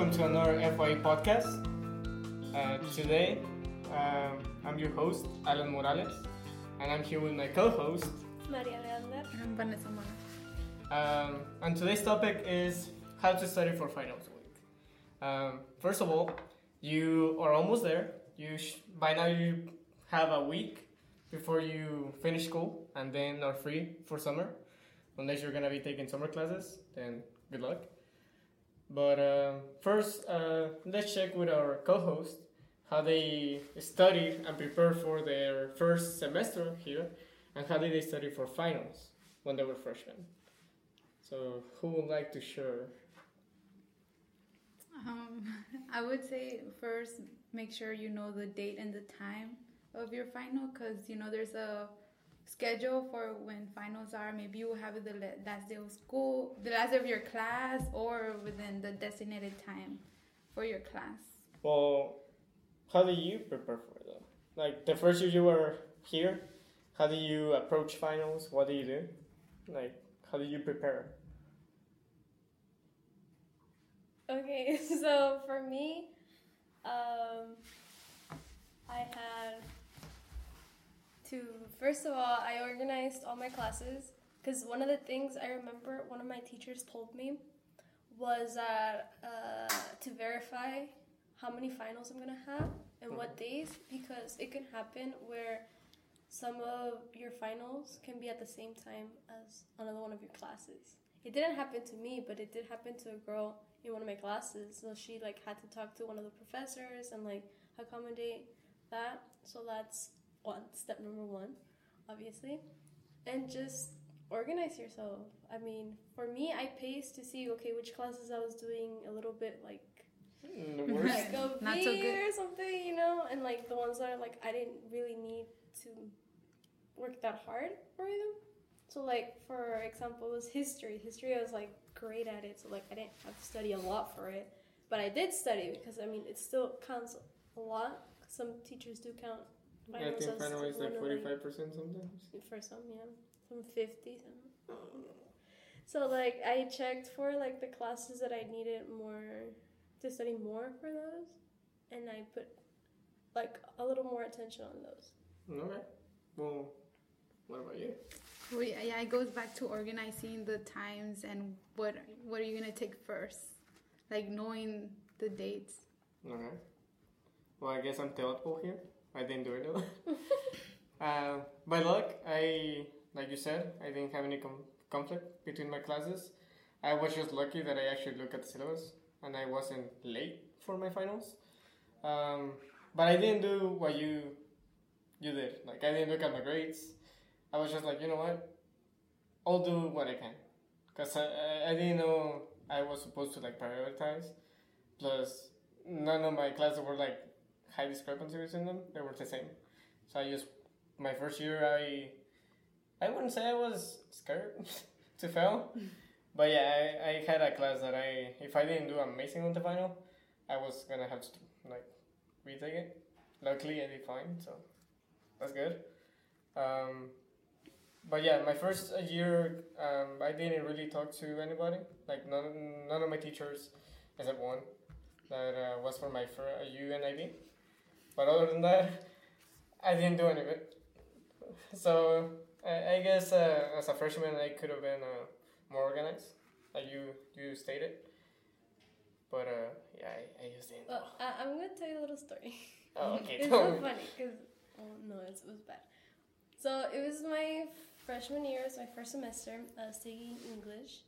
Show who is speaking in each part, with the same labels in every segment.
Speaker 1: welcome to another FYE podcast. Uh, today, um, I'm your host, Alan Morales, and I'm here with my co host.
Speaker 2: Maria Leander.
Speaker 3: I'm Vanessa Mora.
Speaker 1: Um, and today's topic is how to study for finals week. Um, first of all, you are almost there. You sh- by now you have a week before you finish school and then are free for summer. Unless you're gonna be taking summer classes, then good luck. But uh, first, uh, let's check with our co-host how they studied and prepared for their first semester here, and how did they study for finals when they were freshmen. So, who would like to share?
Speaker 3: Um, I would say first make sure you know the date and the time of your final because you know there's a schedule for when finals are. Maybe you have it the last day of school, the last day of your class, or within the designated time for your class.
Speaker 1: Well, how do you prepare for them? Like the first year you were here, how do you approach finals? What do you do? Like, how do you prepare?
Speaker 2: Okay, so for me, um, I had to, first of all, I organized all my classes because one of the things I remember one of my teachers told me was that uh, to verify how many finals I'm gonna have and what days because it can happen where some of your finals can be at the same time as another one of your classes. It didn't happen to me, but it did happen to a girl in one of my classes. So she like had to talk to one of the professors and like accommodate that. So that's one step number one, obviously, and just organize yourself. I mean, for me, I paced to see okay which classes I was doing a little bit like
Speaker 1: Mm,
Speaker 2: like a
Speaker 3: Not
Speaker 2: B
Speaker 3: so good.
Speaker 2: or something, you know, and like the ones that are like I didn't really need to work that hard for them. So like for example, it was history. History, I was like great at it, so like I didn't have to study a lot for it, but I did study because I mean it still counts a lot. Some teachers do count.
Speaker 1: I think
Speaker 2: as
Speaker 1: final is like forty-five percent sometimes.
Speaker 2: for some, yeah, some fifty. Some. So like I checked for like the classes that I needed more to study more for those, and I put like a little more attention on those.
Speaker 1: Okay. Well, what about you?
Speaker 3: Well, yeah, yeah, it goes back to organizing the times and what what are you gonna take first, like knowing the dates.
Speaker 1: Okay. Well, I guess I'm theoretical here. I didn't do it uh, by luck, I like you said, I didn't have any com- conflict between my classes. I was just lucky that I actually looked at the syllabus and I wasn't late for my finals. Um, but I didn't do what you you did. Like I didn't look at my grades. I was just like, you know what? I'll do what I can, cause I, I, I didn't know I was supposed to like prioritize. Plus, none of my classes were like high discrepancies in them. They were the same. So I just my first year I I wouldn't say I was scared to fail. But yeah, I, I had a class that I if I didn't do amazing on the final, I was gonna have to like retake it. Luckily I did fine, so that's good. Um, but yeah, my first year um, I didn't really talk to anybody. Like none none of my teachers except one that uh, was for my fir- UNIV. But other than that, I didn't do any of it. So I, I guess uh, as a freshman, I could have been uh, more organized, like you you stated. But uh, yeah, I, I just didn't.
Speaker 2: Well, I, I'm gonna tell you a little story.
Speaker 1: Oh, okay.
Speaker 2: it's so funny because oh no, it was bad. So it was my freshman year. It was my first semester. I was taking English,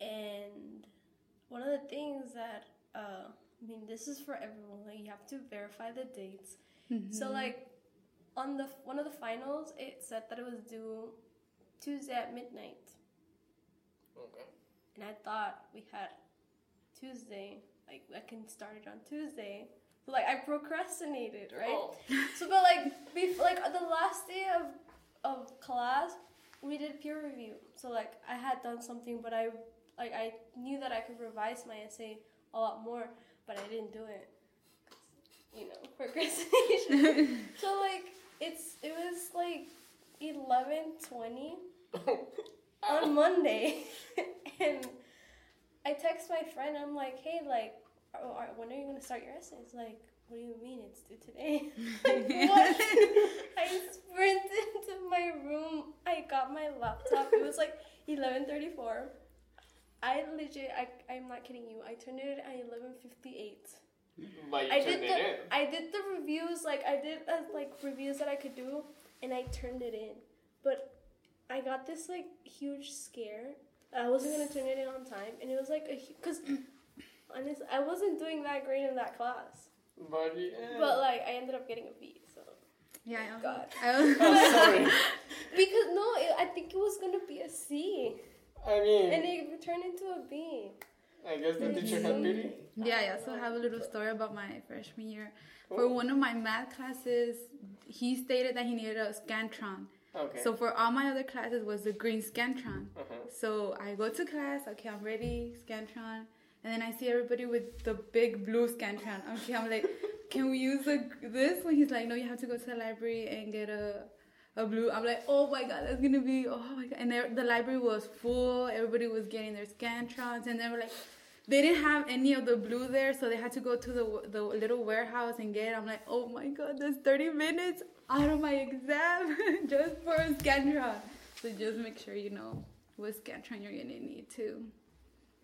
Speaker 2: and one of the things that uh, I mean, this is for everyone. Like you have to verify the dates. So mm-hmm. like on the one of the finals, it said that it was due Tuesday at midnight,
Speaker 1: Okay.
Speaker 2: and I thought we had Tuesday. Like I can start it on Tuesday. So like I procrastinated, right?
Speaker 1: Oh.
Speaker 2: So, but like, bef- like the last day of of class, we did peer review. So like, I had done something, but I like I knew that I could revise my essay a lot more, but I didn't do it. You know, procrastination. so like, it's it was like eleven twenty on Monday, and I text my friend. I'm like, hey, like, when are you gonna start your essays? Like, what do you mean it's due today? what? I sprinted to my room. I got my laptop. It was like eleven thirty four. I legit, I, I'm not kidding you. I turned it in at eleven fifty eight.
Speaker 1: But you
Speaker 2: I
Speaker 1: turned
Speaker 2: did
Speaker 1: it
Speaker 2: the
Speaker 1: in.
Speaker 2: I did the reviews like I did uh, like reviews that I could do, and I turned it in. But I got this like huge scare. I wasn't gonna turn it in on time, and it was like a because honestly I wasn't doing that great in that class.
Speaker 1: But yeah.
Speaker 2: But like I ended up getting a B. So
Speaker 3: Yeah, I also,
Speaker 2: God.
Speaker 3: I also,
Speaker 1: I'm sorry.
Speaker 2: because no, it, I think it was gonna be a C,
Speaker 1: I mean,
Speaker 2: and it turned into a B.
Speaker 1: I guess the teacher had pity.
Speaker 3: yeah, I also have a little story about my freshman year. For one of my math classes, he stated that he needed a Scantron.
Speaker 1: Okay.
Speaker 3: So for all my other classes was the green Scantron.
Speaker 1: uh-huh.
Speaker 3: So I go to class, okay, I'm ready, Scantron. And then I see everybody with the big blue Scantron. Okay, I'm like, can we use the, this? When he's like, no, you have to go to the library and get a, a blue. I'm like, oh my god, that's gonna be, oh my god. And there, the library was full, everybody was getting their Scantrons. And they were like, they didn't have any of the blue there, so they had to go to the, the little warehouse and get it. I'm like, oh my god, there's 30 minutes out of my exam just for a Scantron. So just make sure you know what Scantron you're gonna need too.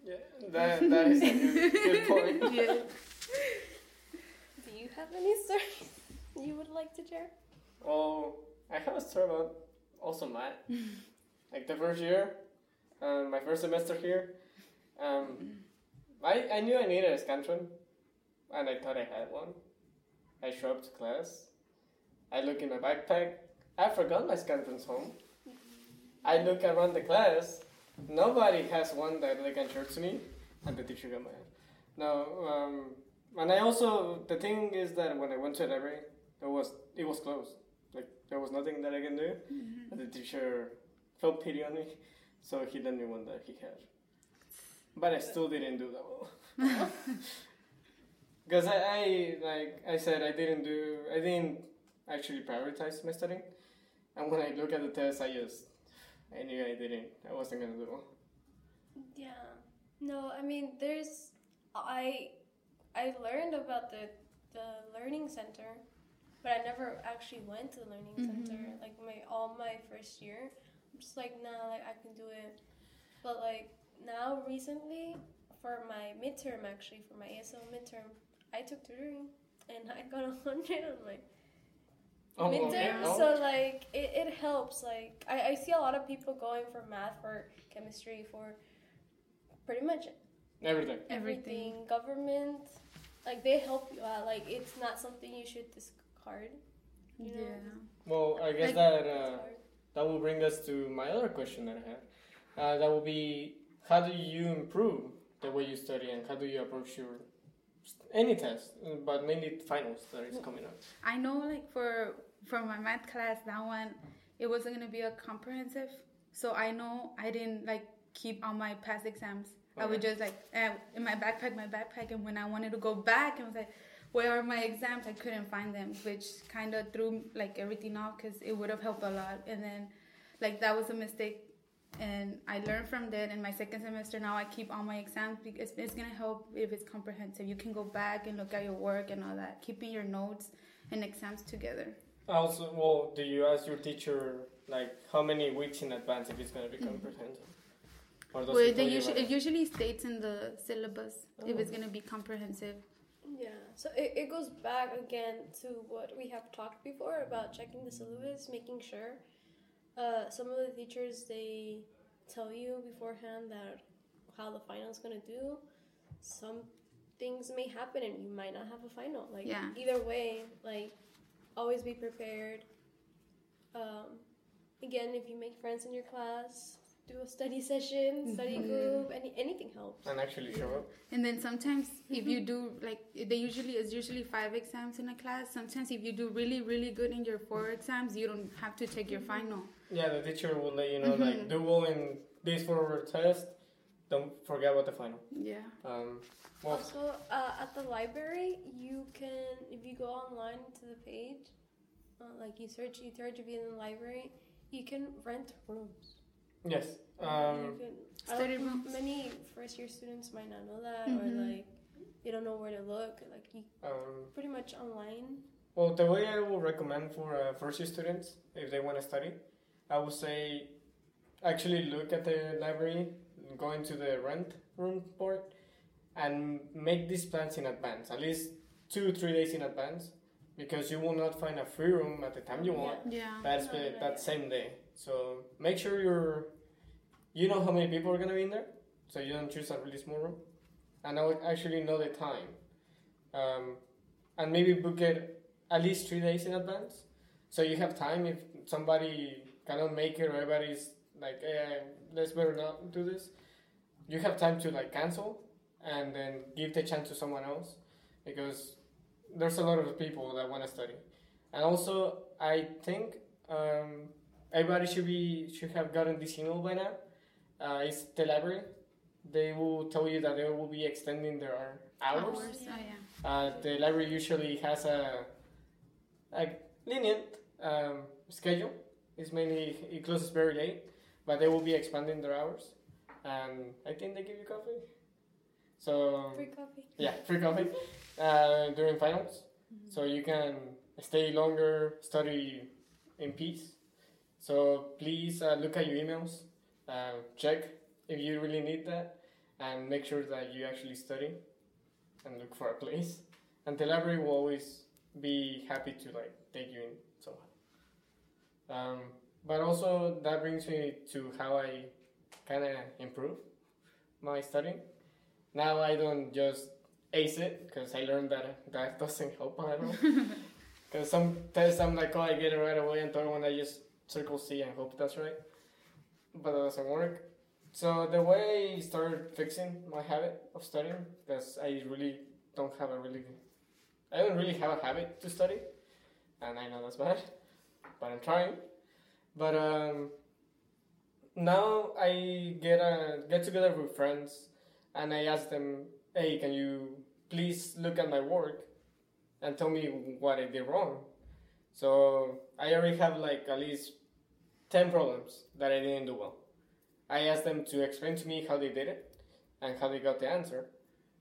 Speaker 1: Yeah, that, that is a good, good point.
Speaker 3: Yeah.
Speaker 2: Do you have any stories you would like to share?
Speaker 1: Well, I have a story about also math. like the first year, um, my first semester here, um, I, I knew I needed a Scantron, and I thought I had one. I show up to class. I look in my backpack. I forgot my Scantrons home. I look around the class. Nobody has one that they can show to me, and the teacher got mad. No, um, and I also the thing is that when I went to the library, it was it was closed. Like there was nothing that I can do. And the teacher felt pity on me, so he lent me one that he had. But I still didn't do that well. Because I, I like I said I didn't do I didn't actually prioritize my studying, and when I look at the test, I just I knew I didn't I wasn't gonna do well.
Speaker 2: Yeah. No, I mean there's I I learned about the the learning center, but I never actually went to the learning mm-hmm. center. Like my all my first year. I'm just like, nah, like I can do it. But like now recently for my midterm actually, for my ASL midterm, I took tutoring and I got a hundred on my
Speaker 1: Oh,
Speaker 2: midterm.
Speaker 1: okay.
Speaker 2: So like it, it helps. Like I, I see a lot of people going for math, for chemistry, for pretty much
Speaker 1: Everything.
Speaker 2: everything. Government, like they help you out. Like it's not something you should discard. You know?
Speaker 3: Yeah.
Speaker 1: Well, I guess
Speaker 3: Like-
Speaker 1: that uh, that will bring us to my other question that I had. Uh, that will be how do you improve the way you study and how do you approach your any test, but mainly finals that is coming up.
Speaker 3: I know like for for my math class that one it wasn't gonna be a comprehensive. So I know I didn't like keep all my past exams. I would just like uh, in my backpack, my backpack, and when I wanted to go back, I was like, "Where are my exams?" I couldn't find them, which kind of threw like everything off because it would have helped a lot. And then, like that was a mistake, and I learned from that. In my second semester, now I keep all my exams because it's gonna help if it's comprehensive. You can go back and look at your work and all that, keeping your notes and exams together.
Speaker 1: Also, well, do you ask your teacher like how many weeks in advance if it's gonna be mm-hmm. comprehensive? Or does
Speaker 3: Well, they usually, it usually states in the syllabus if it's
Speaker 1: Oh.
Speaker 3: gonna be comprehensive.
Speaker 2: Yeah. So it, it goes back again to what we have talked before about checking the syllabus, making sure. Uh, some of the teachers they tell you beforehand that how the final is gonna do. Some things may happen and you might not have a final. Like
Speaker 3: Yeah.
Speaker 2: either way, like always be prepared. Um, again, if you make friends in your class, do a study session, study
Speaker 3: Mhm.
Speaker 2: group, any anything helps.
Speaker 1: and actually show up.
Speaker 3: And then sometimes if
Speaker 2: Mm-hmm.
Speaker 3: you do like they usually it's usually five exams in a class. Sometimes if you do really really good in your four exams, you don't have to take your final.
Speaker 1: Yeah, the teacher will let you know like
Speaker 3: Mhm.
Speaker 1: do well in this four test. Don't forget about the final.
Speaker 3: Yeah.
Speaker 1: Um, well,
Speaker 2: Also, uh, at the library, you can, if you go online to the page, uh, like you search you Ethiopian to be in the library, you can rent rooms.
Speaker 1: Yes.
Speaker 2: you
Speaker 1: Um,
Speaker 2: can, I
Speaker 3: Study
Speaker 2: don't- Many first year students might not know that,
Speaker 3: Mhm.
Speaker 2: or like you don't know where to look. Like you
Speaker 1: Um,
Speaker 2: pretty much online.
Speaker 1: well, the way I will recommend for uh, first year students if they want to study, I would say actually look at the library, go into the rent room board, and make these plans in advance, at least two three days in advance, because you will not find a free room at the time you want.
Speaker 3: Yeah.
Speaker 1: That's
Speaker 2: No,
Speaker 1: the,
Speaker 2: no,
Speaker 1: that
Speaker 2: yeah.
Speaker 1: same day. So make sure you're, you know how many people are gonna be in there, so you don't choose a really small room, and I would actually know the time, um, and maybe book it at least three days in advance, so you have time if somebody cannot make it or everybody's like, eh, let's better not do this. You have time to like cancel and then give the chance to someone else because there's a lot of people that want to study. And also, I think um, everybody should be should have gotten this email by now. Uh, it's the library. They will tell you that they will be extending their hours.
Speaker 3: Hours. Oh yeah.
Speaker 1: Uh, the library usually has a, a lenient um, schedule. It's mainly it closes very late, but they will be expanding their hours, and I think they give you coffee. So
Speaker 2: Free coffee.
Speaker 1: yeah, free coffee uh, during finals, so you can stay longer, study in peace. So please uh, look at your emails, uh, check if you really need that, and make sure that you actually study and look for a place. And the library will always be happy to like take you in somehow. Um, but also that brings me to how I kind of improve my studying. Now I don't just ace it because I learned that that doesn't help at all. Because some tests I'm like, oh, I get it right away, and the other one I just circle C and hope that's right. But that doesn't work. So the way I started fixing my habit of studying, because I really don't have a really, I don't really have a habit to study, and I know that's bad, but I'm trying. But um, now I get a get together with friends, and I ask them, hey, can you please look at my work and tell me what I did wrong? So I already have like at least ten problems that I didn't do well. I asked them to explain to me how they did it and how they got the answer.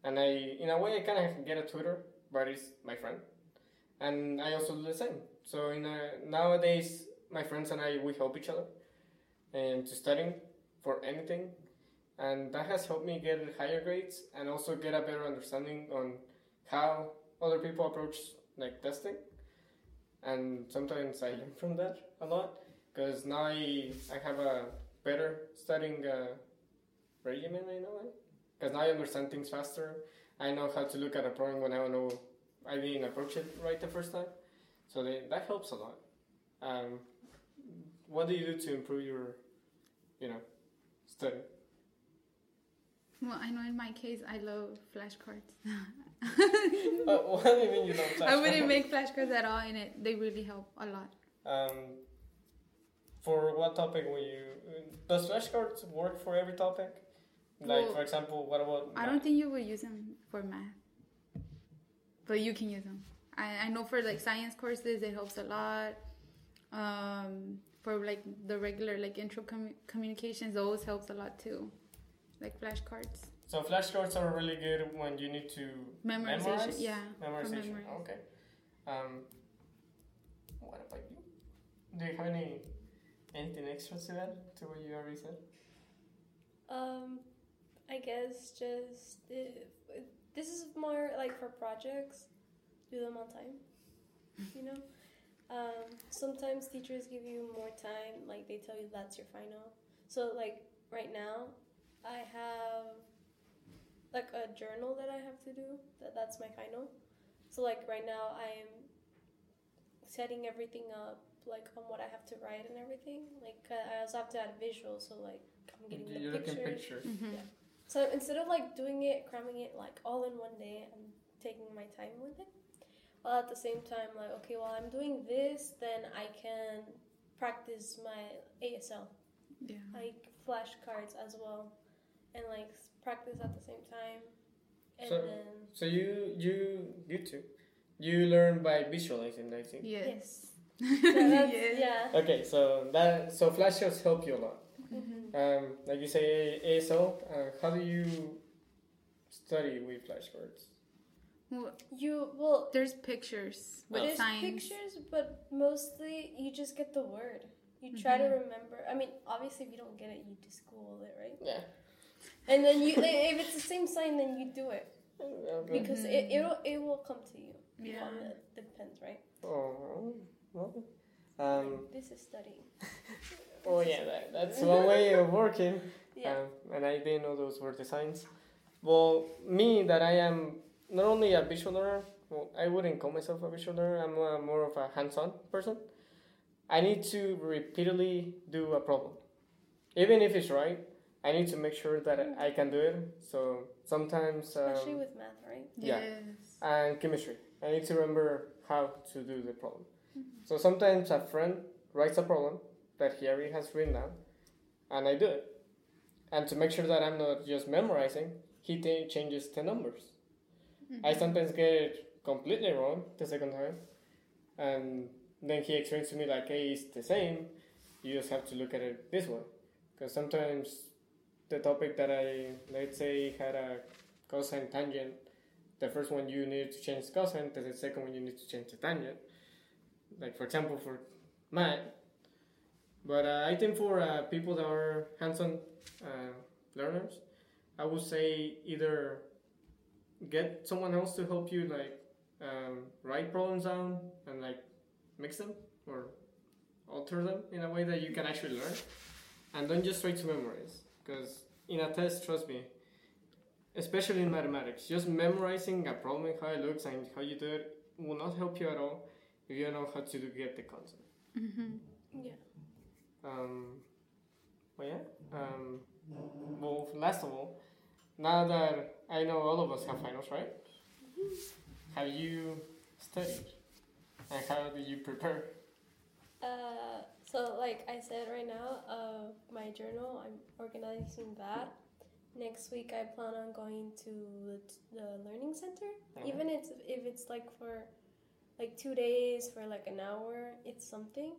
Speaker 1: And I, in a way, I kind of get a tutor, but it's my friend. And I also do the same. So in a, nowadays, my friends and I, we help each other and to studying for anything. And that has helped me get higher grades and also get a better understanding on how other people approach like testing. And sometimes I learn from that a lot because now I, I have a better studying uh, regimen in a way because now I understand things faster. I know how to look at a problem when I don't know I didn't approach it right the first time. So they, that helps a lot. Um, what do you do to improve your, you know, study?
Speaker 3: Well, I know in my case, I love flashcards.
Speaker 1: uh, what do you mean you don't?
Speaker 3: I wouldn't make flashcards at all, and it they really help a lot.
Speaker 1: Um, for what topic will you? Does flashcards work for every topic? Like,
Speaker 3: Well,
Speaker 1: for example, what about?
Speaker 3: I don't think you would use them for math, but you can use them. I, I know for like science courses, it helps a lot. Um, for like the regular like intro commu- communications, those helps a lot too, like flashcards.
Speaker 1: So flashcards are really good when you need to
Speaker 3: Memorization,
Speaker 1: memorize.
Speaker 3: yeah,
Speaker 1: Memorization. Okay. Um, what about you? Do you have any anything extra to add to what you already said?
Speaker 2: Um, I guess just it, this is more like for projects, do them on time. You know, um, sometimes teachers give you more time. Like they tell you that's your final. So like right now, I have like a journal that I have to do. That that's my final. So like right now, I'm setting everything up like on what I have to write and everything. Like uh, I also have to add visual. So like I'm getting the
Speaker 1: You're looking
Speaker 2: pictures.
Speaker 1: pictures.
Speaker 3: Mm-hmm.
Speaker 2: Yeah. So instead of like doing it, cramming it like all in one day and taking my time with it, while at the same time like okay, while I'm doing this, then I can practice my ASL,
Speaker 3: Yeah.
Speaker 2: like flashcards as well, and like practice at the same time, and
Speaker 1: So-
Speaker 2: then
Speaker 1: So you you you too. You learn by visualizing, I think.
Speaker 3: Yes.
Speaker 2: yes, Yeah, that's-
Speaker 3: Yes.
Speaker 2: yeah.
Speaker 1: Okay, so that so flashcards help you a lot.
Speaker 2: Mhm.
Speaker 1: Um, like you say ASL. Uh, how do you study with flashcards?
Speaker 3: Well,
Speaker 2: You well,
Speaker 3: there's pictures with
Speaker 2: there's
Speaker 3: signs.
Speaker 2: pictures, but mostly you just get the word. You try to remember. I mean, obviously, if you don't get it, you just Google it, right?
Speaker 1: Yeah.
Speaker 2: And then you, if it's the same sign, then you do it
Speaker 1: Okay.
Speaker 2: Because it it'll, it will come to you.
Speaker 3: Yeah.
Speaker 2: It depends, right?
Speaker 1: Oh, well. Um,
Speaker 2: This is studying.
Speaker 1: oh yeah, that, that's one way of working.
Speaker 2: Yeah.
Speaker 1: Um, and I didn't know those were the signs. Well, me, that I am not only a visual learner, well, I wouldn't call myself a visual learner, I'm a, more of a hands on person. I need to repeatedly do a problem. Even if it's right, I need to make sure that I can do it. So sometimes. Um,
Speaker 2: Especially with math, right?
Speaker 1: Yeah.
Speaker 3: Yes.
Speaker 1: and chemistry. I need to remember how to do the problem. So sometimes a friend writes a problem that he already has written down, and I do it. And to make sure that I'm not just memorizing, he t- changes the numbers. I sometimes get it completely wrong the second time, and then he explains to me like, "Hey, it's the same. You just have to look at it this way." Because sometimes the topic that I let's say had a cosine tangent the first one you need to change cosine, the second one you need to change the tangent. Like for example for math. But uh, I think for uh, people that are hands-on uh, learners, I would say either get someone else to help you like um, write problems down and like mix them or alter them in a way that you can actually learn, and don't just try to memorize. Because in a test, trust me, especially in mathematics, just memorizing a problem and how it looks and how you do it will not help you at all if you don't know how to do- get the concept.
Speaker 3: Mm-hmm.
Speaker 2: Yeah.
Speaker 1: Um, but yeah. Um, well, last of all, now that I know all of us have finals, right? Have you studied? And how did you prepare?
Speaker 2: Uh, so like I said right now, uh, my journal, I'm organizing that. Next week, I plan on going to the, learning center. Even it's, if it's like for like two days for like an hour, it's something.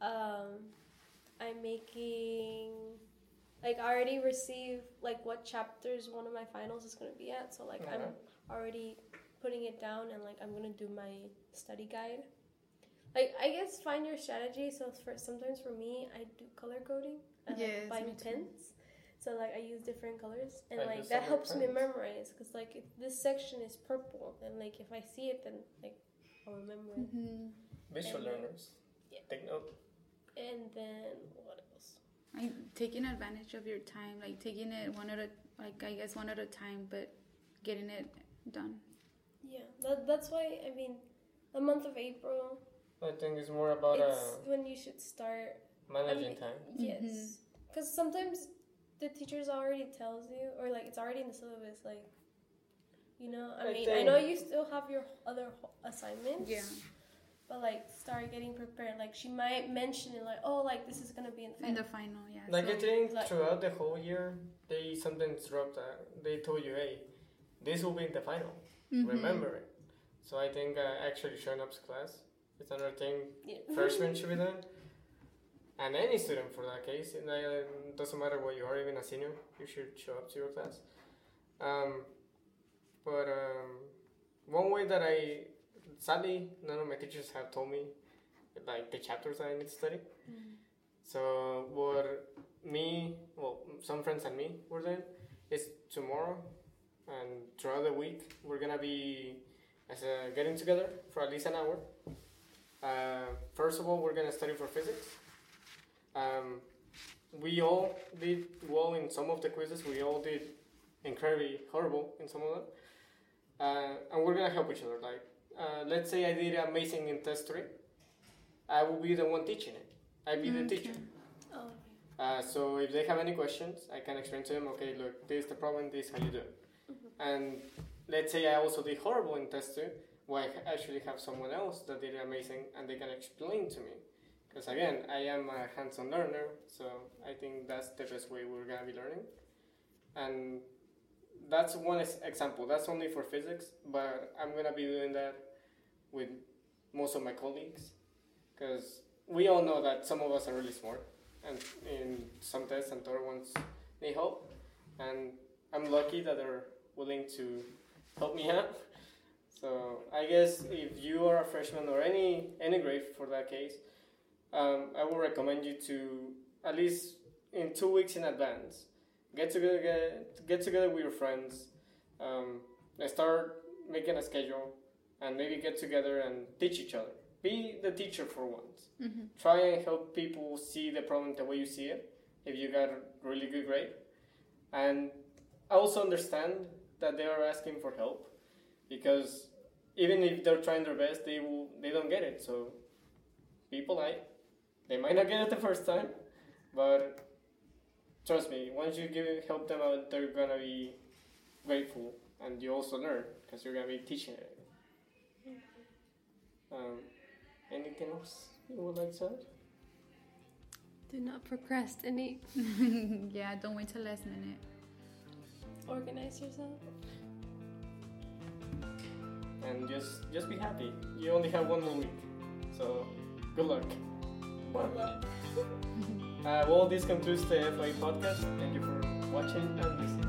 Speaker 2: Um, I'm making like I already received like what chapters one of my finals is gonna be at. So like. I'm already putting it down and like I'm gonna do my study guide. Like I guess find your strategy. So for sometimes for me, I do color coding. I like
Speaker 3: Yes,
Speaker 2: buying
Speaker 3: me too.
Speaker 2: pens. So like I use different colors and
Speaker 1: I
Speaker 2: like that
Speaker 1: summer
Speaker 2: helps me memorize because like if this section is purple and like if I see it then like I'll remember it.
Speaker 3: Mm-hmm.
Speaker 1: Visual
Speaker 2: And-
Speaker 1: learners.
Speaker 2: Yeah.
Speaker 1: Take note.
Speaker 2: And then what else?
Speaker 3: Like taking advantage of your time, like taking it one at a like I guess one at a time, but getting it done.
Speaker 2: Yeah, that, that's why I mean, the month of April,
Speaker 1: I think it's more about
Speaker 2: it's
Speaker 1: uh,
Speaker 2: when you should start.
Speaker 1: managing
Speaker 2: I mean-
Speaker 1: time.
Speaker 2: Yes, because sometimes the teachers already tells you, or like it's already in the syllabus. Like, you know, I,
Speaker 1: I
Speaker 2: mean, I know you still have your other assignments.
Speaker 3: Yeah.
Speaker 2: But like, start getting prepared. Like, she might mention it, like, oh, like this is gonna be in the
Speaker 3: In
Speaker 2: final.
Speaker 3: the final, yeah.
Speaker 1: Like
Speaker 3: so,
Speaker 1: I think
Speaker 2: like-
Speaker 1: throughout the whole year, they sometimes dropped that. They told you, hey, this will be in the final.
Speaker 3: Mhm.
Speaker 1: Remember it. So I think uh, actually showing up to class is another thing
Speaker 2: Yeah.
Speaker 1: freshmen should be doing. And any student for that case, it uh, doesn't matter what you are, even a senior, you should show up to your class. Um, but um, one way that I, sadly, none of my teachers have told me, like the chapters that I need to study.
Speaker 2: Mm.
Speaker 1: So what me, well, some friends and me were doing is tomorrow and throughout the week we're gonna be as a, getting together for at least an hour. Uh, first of all, we're gonna study for physics. Um, we all did well in some of the quizzes. We all did incredibly horrible in some of them, uh, and we're gonna help each other. Like, uh, let's say I did amazing in test three, I will be the one teaching it. I be the teacher.
Speaker 2: Oh,
Speaker 1: Uh, so if they have any questions, I can explain to them. Okay, look, this is the problem. This is how you do it. And let's say I also did horrible in test two. Well, I actually have someone else that did amazing, and they can explain to me. Because again, I am a hands-on learner, so I think that's the best way we're gonna be learning. And that's one example. That's only for physics, but I'm gonna be doing that with most of my colleagues, because we all know that some of us are really smart and in some tests and other ones need help and i'm lucky that they're willing to help me out So I guess if you are a freshman or any any grade for that case, um, I would recommend you to at least in two weeks in advance get together get, get together with your friends, um, start making a schedule, and maybe get together and teach each other. Be the teacher for once.
Speaker 3: Mm-hmm.
Speaker 1: Try and help people see the problem the way you see it. If you got a really good grade, and I also understand that they are asking for help because even if they're trying their best, they will they don't get it. So be polite. They might not get it the first time, but trust me, once you give help them out, they're gonna be grateful, and you also learn because you're gonna be teaching it. Um, anything else you would like to add?
Speaker 2: Do not procrastinate.
Speaker 3: yeah, don't wait till last minute.
Speaker 2: Organize yourself.
Speaker 1: And just just be happy. You only have one more week, so good luck.
Speaker 2: Good luck.
Speaker 1: Uh, well, this concludes the FYE podcast. Thank you for watching and listening.